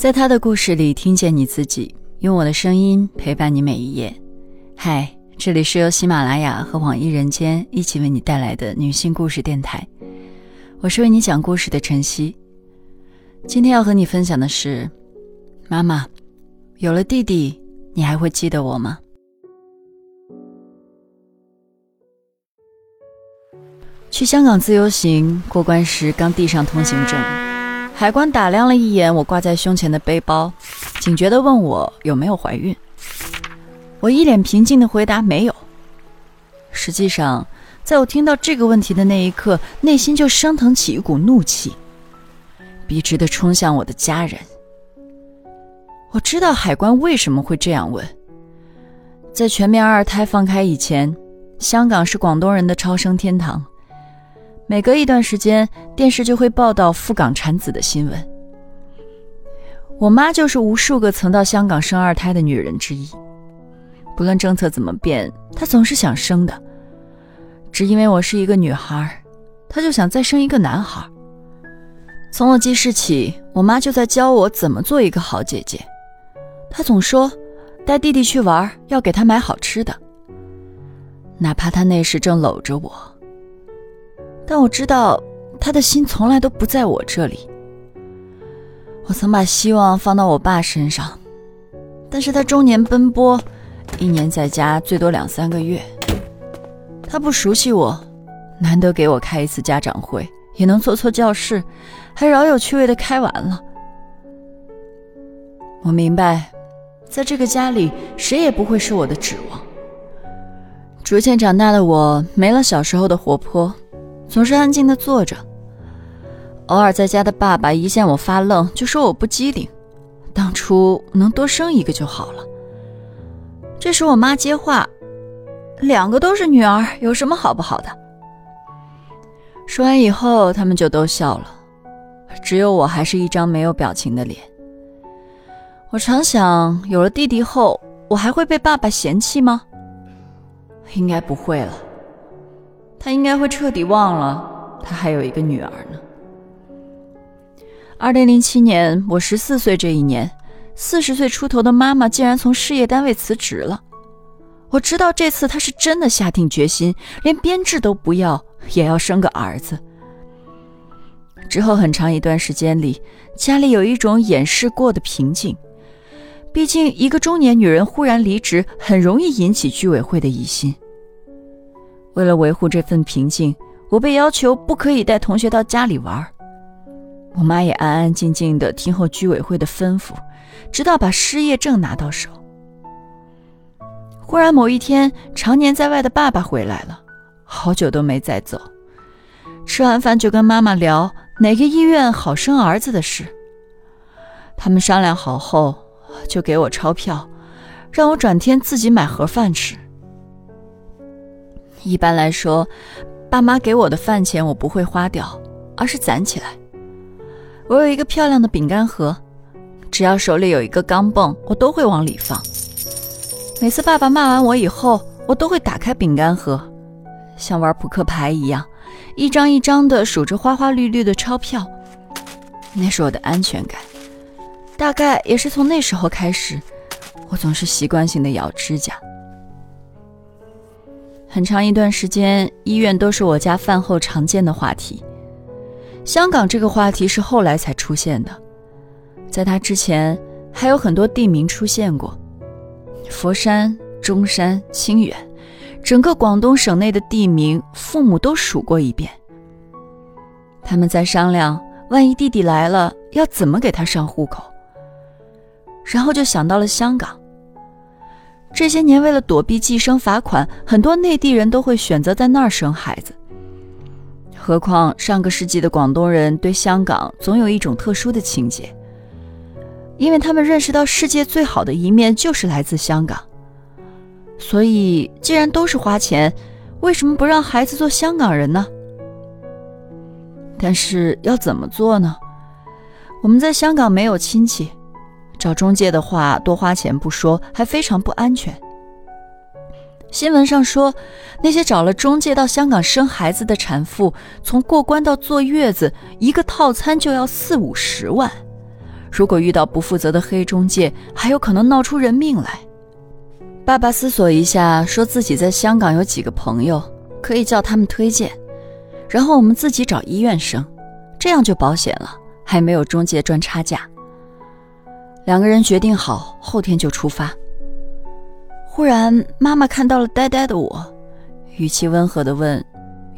在他的故事里听见你自己，用我的声音陪伴你每一页。嗨，这里是由喜马拉雅和网易人间一起为你带来的女性故事电台，我是为你讲故事的晨曦。今天要和你分享的是，妈妈，有了弟弟，你还会记得我吗？去香港自由行过关时，刚递上通行证，海关打量了一眼我挂在胸前的背包，警觉地问我有没有怀孕。我一脸平静地回答没有。实际上，在我听到这个问题的那一刻，内心就升腾起一股怒气，笔直地冲向我的家人。我知道海关为什么会这样问。在全面二胎放开以前，香港是广东人的超生天堂。每隔一段时间，电视就会报道赴港产子的新闻。我妈就是无数个曾到香港生二胎的女人之一。不论政策怎么变，她总是想生的。只因为我是一个女孩，她就想再生一个男孩。从我记事起，我妈就在教我怎么做一个好姐姐。她总说，带弟弟去玩要给他买好吃的，哪怕他那时正搂着我。但我知道，他的心从来都不在我这里。我曾把希望放到我爸身上，但是他终年奔波，一年在家最多两三个月。他不熟悉我，难得给我开一次家长会，也能坐错教室，还饶有趣味的开完了。我明白，在这个家里，谁也不会是我的指望。逐渐长大的我，没了小时候的活泼。总是安静的坐着，偶尔在家的爸爸一见我发愣，就说我不机灵，当初能多生一个就好了。这时我妈接话：“两个都是女儿，有什么好不好的？”说完以后，他们就都笑了，只有我还是一张没有表情的脸。我常想，有了弟弟后，我还会被爸爸嫌弃吗？应该不会了。他应该会彻底忘了，他还有一个女儿呢。二零零七年，我十四岁这一年，四十岁出头的妈妈竟然从事业单位辞职了。我知道这次她是真的下定决心，连编制都不要，也要生个儿子。之后很长一段时间里，家里有一种掩饰过的平静。毕竟，一个中年女人忽然离职，很容易引起居委会的疑心。为了维护这份平静，我被要求不可以带同学到家里玩。我妈也安安静静的听候居委会的吩咐，直到把失业证拿到手。忽然某一天，常年在外的爸爸回来了，好久都没再走。吃完饭就跟妈妈聊哪个医院好生儿子的事。他们商量好后，就给我钞票，让我转天自己买盒饭吃。一般来说，爸妈给我的饭钱我不会花掉，而是攒起来。我有一个漂亮的饼干盒，只要手里有一个钢镚，我都会往里放。每次爸爸骂完我以后，我都会打开饼干盒，像玩扑克牌一样，一张一张的数着花花绿绿的钞票。那是我的安全感。大概也是从那时候开始，我总是习惯性的咬指甲。很长一段时间，医院都是我家饭后常见的话题。香港这个话题是后来才出现的，在它之前还有很多地名出现过：佛山、中山、清远，整个广东省内的地名，父母都数过一遍。他们在商量，万一弟弟来了，要怎么给他上户口。然后就想到了香港。这些年，为了躲避计生罚款，很多内地人都会选择在那儿生孩子。何况上个世纪的广东人对香港总有一种特殊的情结，因为他们认识到世界最好的一面就是来自香港。所以，既然都是花钱，为什么不让孩子做香港人呢？但是要怎么做呢？我们在香港没有亲戚。找中介的话，多花钱不说，还非常不安全。新闻上说，那些找了中介到香港生孩子的产妇，从过关到坐月子，一个套餐就要四五十万。如果遇到不负责的黑中介，还有可能闹出人命来。爸爸思索一下，说自己在香港有几个朋友，可以叫他们推荐，然后我们自己找医院生，这样就保险了，还没有中介赚差价。两个人决定好，后天就出发。忽然，妈妈看到了呆呆的我，语气温和的问：“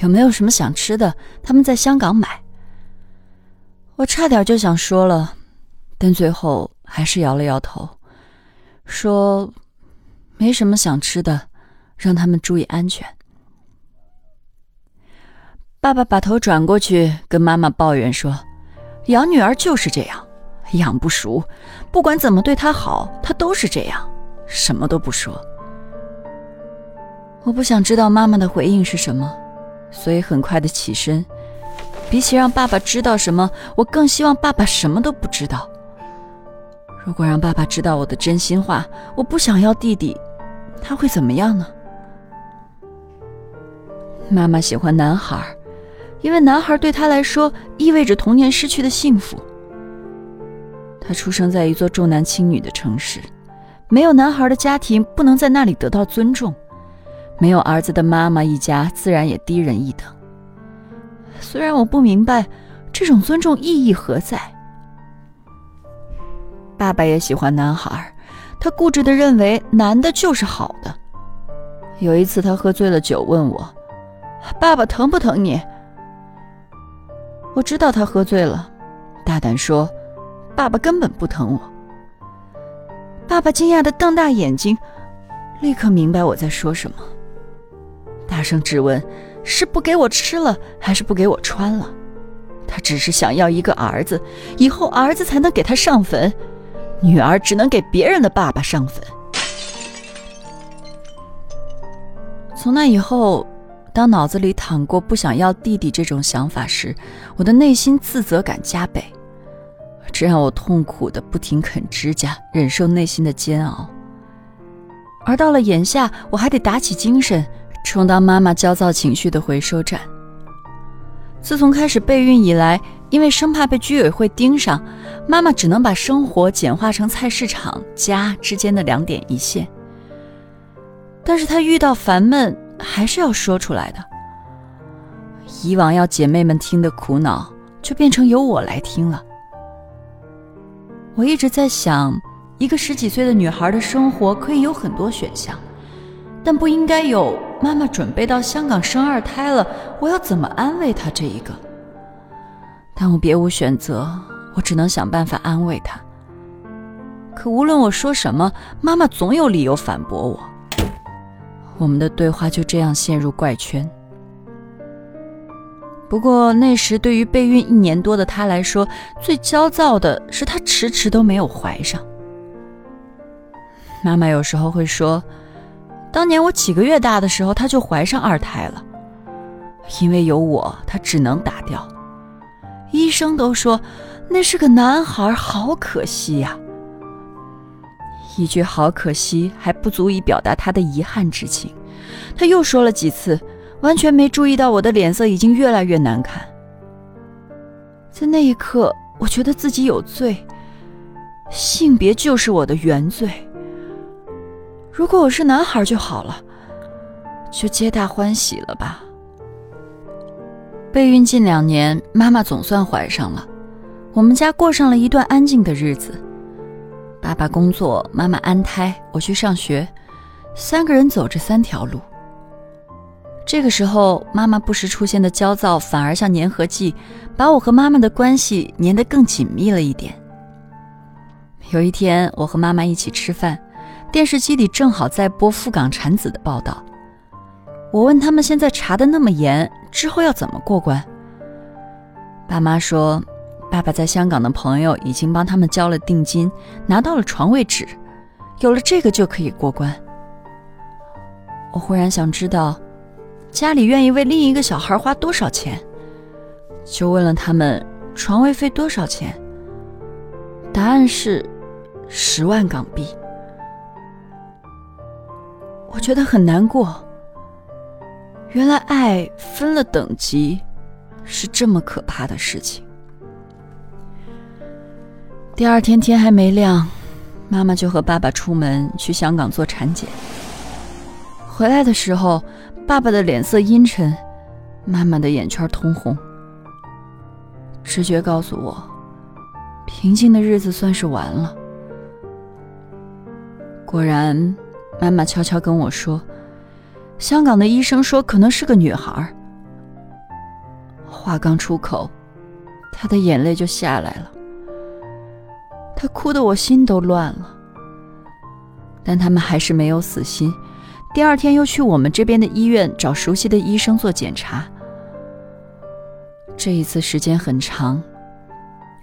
有没有什么想吃的？他们在香港买。”我差点就想说了，但最后还是摇了摇头，说：“没什么想吃的，让他们注意安全。”爸爸把头转过去，跟妈妈抱怨说：“养女儿就是这样，养不熟，不管怎么对他好，他都是这样，什么都不说。”我不想知道妈妈的回应是什么，所以很快的起身。比起让爸爸知道什么，我更希望爸爸什么都不知道。如果让爸爸知道我的真心话，我不想要弟弟，他会怎么样呢？妈妈喜欢男孩，因为男孩对他来说意味着童年失去的幸福。他出生在一座重男轻女的城市，没有男孩的家庭不能在那里得到尊重，没有儿子的妈妈一家自然也低人一等。虽然我不明白这种尊重意义何在，爸爸也喜欢男孩，他固执的认为男的就是好的。有一次他喝醉了酒，问我：“爸爸疼不疼你？”我知道他喝醉了，大胆说：“爸爸根本不疼我。”爸爸惊讶的瞪大眼睛，立刻明白我在说什么，大声质问。是不给我吃了，还是不给我穿了？他只是想要一个儿子，以后儿子才能给他上坟，女儿只能给别人的爸爸上坟。从那以后，当脑子里淌过不想要弟弟这种想法时，我的内心自责感加倍，这让我痛苦的不停啃指甲，忍受内心的煎熬。而到了眼下，我还得打起精神。充当妈妈焦躁情绪的回收站。自从开始备孕以来，因为生怕被居委会盯上，妈妈只能把生活简化成菜市场家之间的两点一线。但是她遇到烦闷，还是要说出来的。以往要姐妹们听的苦恼，就变成由我来听了。我一直在想，一个十几岁的女孩的生活可以有很多选项。但不应该有妈妈准备到香港生二胎了，我要怎么安慰她这一个？但我别无选择，我只能想办法安慰她。可无论我说什么，妈妈总有理由反驳我。我们的对话就这样陷入怪圈。不过那时对于备孕一年多的她来说，最焦躁的是她迟迟都没有怀上。妈妈有时候会说。当年我几个月大的时候，她就怀上二胎了。因为有我，她只能打掉。医生都说那是个男孩，好可惜呀。一句“好可惜”还不足以表达她的遗憾之情。她又说了几次，完全没注意到我的脸色已经越来越难看。在那一刻，我觉得自己有罪，性别就是我的原罪。如果我是男孩就好了，就皆大欢喜了吧。备孕近两年，妈妈总算怀上了，我们家过上了一段安静的日子。爸爸工作，妈妈安胎，我去上学，三个人走着三条路。这个时候，妈妈不时出现的焦躁，反而像粘合剂，把我和妈妈的关系粘得更紧密了一点。有一天，我和妈妈一起吃饭。电视机里正好在播赴港产子的报道，我问他们现在查的那么严，之后要怎么过关？爸妈说，爸爸在香港的朋友已经帮他们交了定金，拿到了床位纸，有了这个就可以过关。我忽然想知道，家里愿意为另一个小孩花多少钱，就问了他们床位费多少钱，答案是十万港币。我觉得很难过。原来爱分了等级，是这么可怕的事情。第二天天还没亮，妈妈就和爸爸出门去香港做产检。回来的时候，爸爸的脸色阴沉，妈妈的眼圈通红。直觉告诉我，平静的日子算是完了。果然，妈妈悄悄跟我说，香港的医生说可能是个女孩。话刚出口，她的眼泪就下来了。她哭得我心都乱了。但他们还是没有死心。第二天又去我们这边的医院找熟悉的医生做检查。这一次时间很长，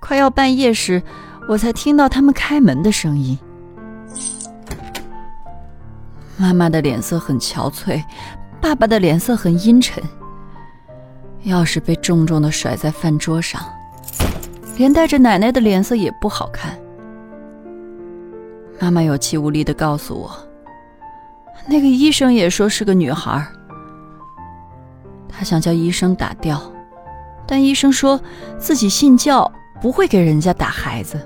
快要半夜时，我才听到他们开门的声音。妈妈的脸色很憔悴，爸爸的脸色很阴沉。钥匙被重重的甩在饭桌上，连带着奶奶的脸色也不好看。妈妈有气无力的告诉我。那个医生也说是个女孩，他想叫医生打掉，但医生说自己信教，不会给人家打孩子。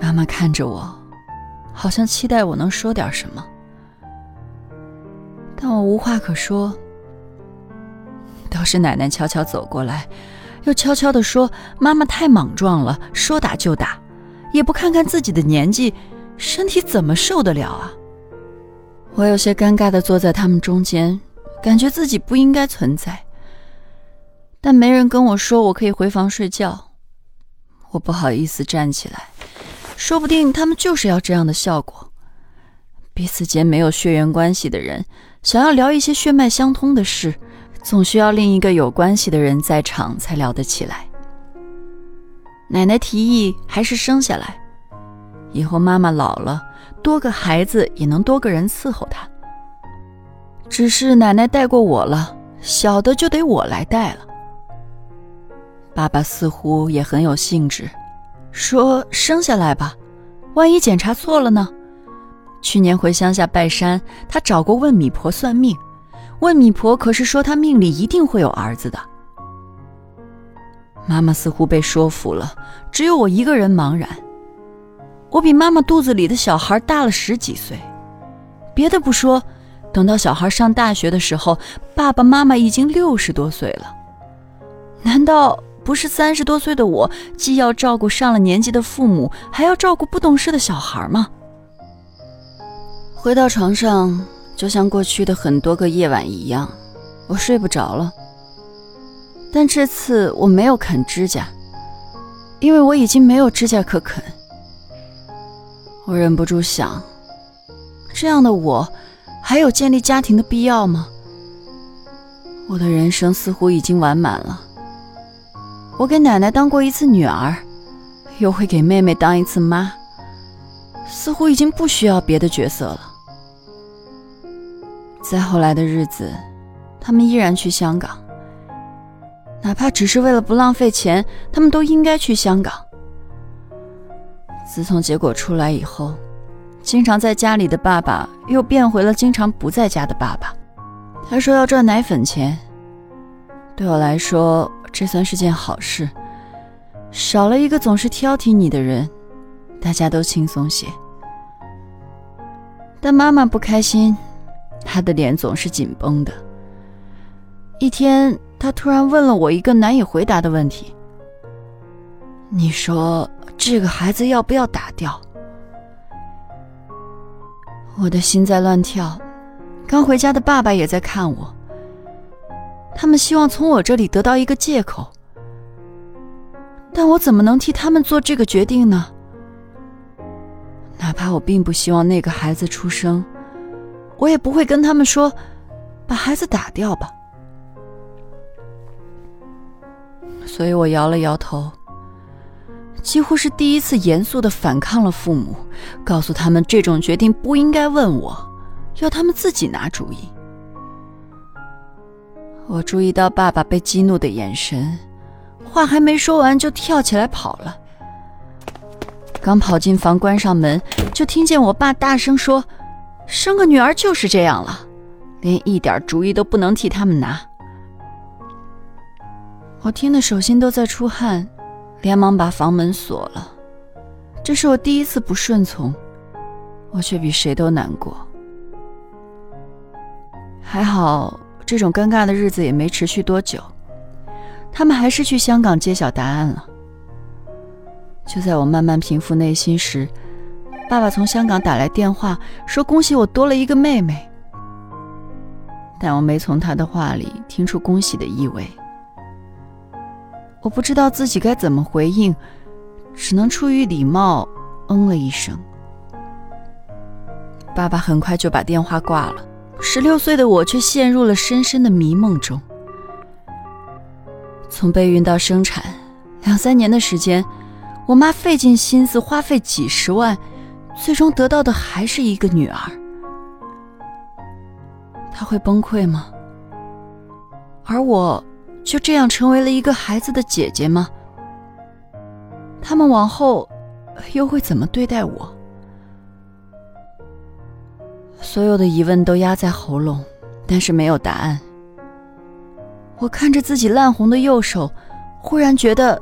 妈妈看着我，好像期待我能说点什么，但我无话可说。倒是奶奶悄悄走过来，又悄悄地说：“妈妈太莽撞了，说打就打，也不看看自己的年纪。”身体怎么受得了啊！我有些尴尬的坐在他们中间，感觉自己不应该存在。但没人跟我说我可以回房睡觉，我不好意思站起来。说不定他们就是要这样的效果。彼此间没有血缘关系的人，想要聊一些血脉相通的事，总需要另一个有关系的人在场才聊得起来。奶奶提议还是生下来。以后妈妈老了，多个孩子也能多个人伺候她。只是奶奶带过我了，小的就得我来带了。爸爸似乎也很有兴致，说生下来吧，万一检查错了呢？去年回乡下拜山，他找过问米婆算命，问米婆可是说他命里一定会有儿子的。妈妈似乎被说服了，只有我一个人茫然。我比妈妈肚子里的小孩大了十几岁，别的不说，等到小孩上大学的时候，爸爸妈妈已经六十多岁了。难道不是三十多岁的我，既要照顾上了年纪的父母，还要照顾不懂事的小孩吗？回到床上，就像过去的很多个夜晚一样，我睡不着了。但这次我没有啃指甲，因为我已经没有指甲可啃。我忍不住想，这样的我，还有建立家庭的必要吗？我的人生似乎已经完满了。我给奶奶当过一次女儿，又会给妹妹当一次妈，似乎已经不需要别的角色了。再后来的日子，他们依然去香港，哪怕只是为了不浪费钱，他们都应该去香港。自从结果出来以后，经常在家里的爸爸又变回了经常不在家的爸爸。他说要赚奶粉钱，对我来说这算是件好事，少了一个总是挑剔你的人，大家都轻松些。但妈妈不开心，她的脸总是紧绷的。一天，她突然问了我一个难以回答的问题：“你说？”这个孩子要不要打掉？我的心在乱跳。刚回家的爸爸也在看我，他们希望从我这里得到一个借口。但我怎么能替他们做这个决定呢？哪怕我并不希望那个孩子出生，我也不会跟他们说把孩子打掉吧。所以我摇了摇头。几乎是第一次严肃的反抗了父母，告诉他们这种决定不应该问我，要他们自己拿主意。我注意到爸爸被激怒的眼神，话还没说完就跳起来跑了。刚跑进房，关上门，就听见我爸大声说：“生个女儿就是这样了，连一点主意都不能替他们拿。”我听得手心都在出汗。连忙把房门锁了。这是我第一次不顺从，我却比谁都难过。还好，这种尴尬的日子也没持续多久，他们还是去香港揭晓答案了。就在我慢慢平复内心时，爸爸从香港打来电话，说恭喜我多了一个妹妹。但我没从他的话里听出恭喜的意味。我不知道自己该怎么回应，只能出于礼貌嗯了一声。爸爸很快就把电话挂了，十六岁的我却陷入了深深的迷梦中。从备孕到生产，两三年的时间。我妈费尽心思，花费几十万，最终得到的还是一个女儿。她会崩溃吗？而我，就这样成为了一个孩子的姐姐吗？他们往后又会怎么对待我？所有的疑问都压在喉咙，但是没有答案。我看着自己烂红的右手，忽然觉得。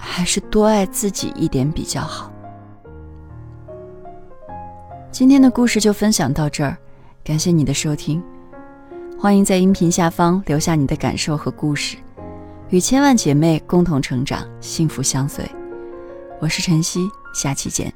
还是多爱自己一点比较好。今天的故事就分享到这儿，感谢你的收听，欢迎在音频下方留下你的感受和故事，与千万姐妹共同成长，幸福相随。我是晨曦，下期见。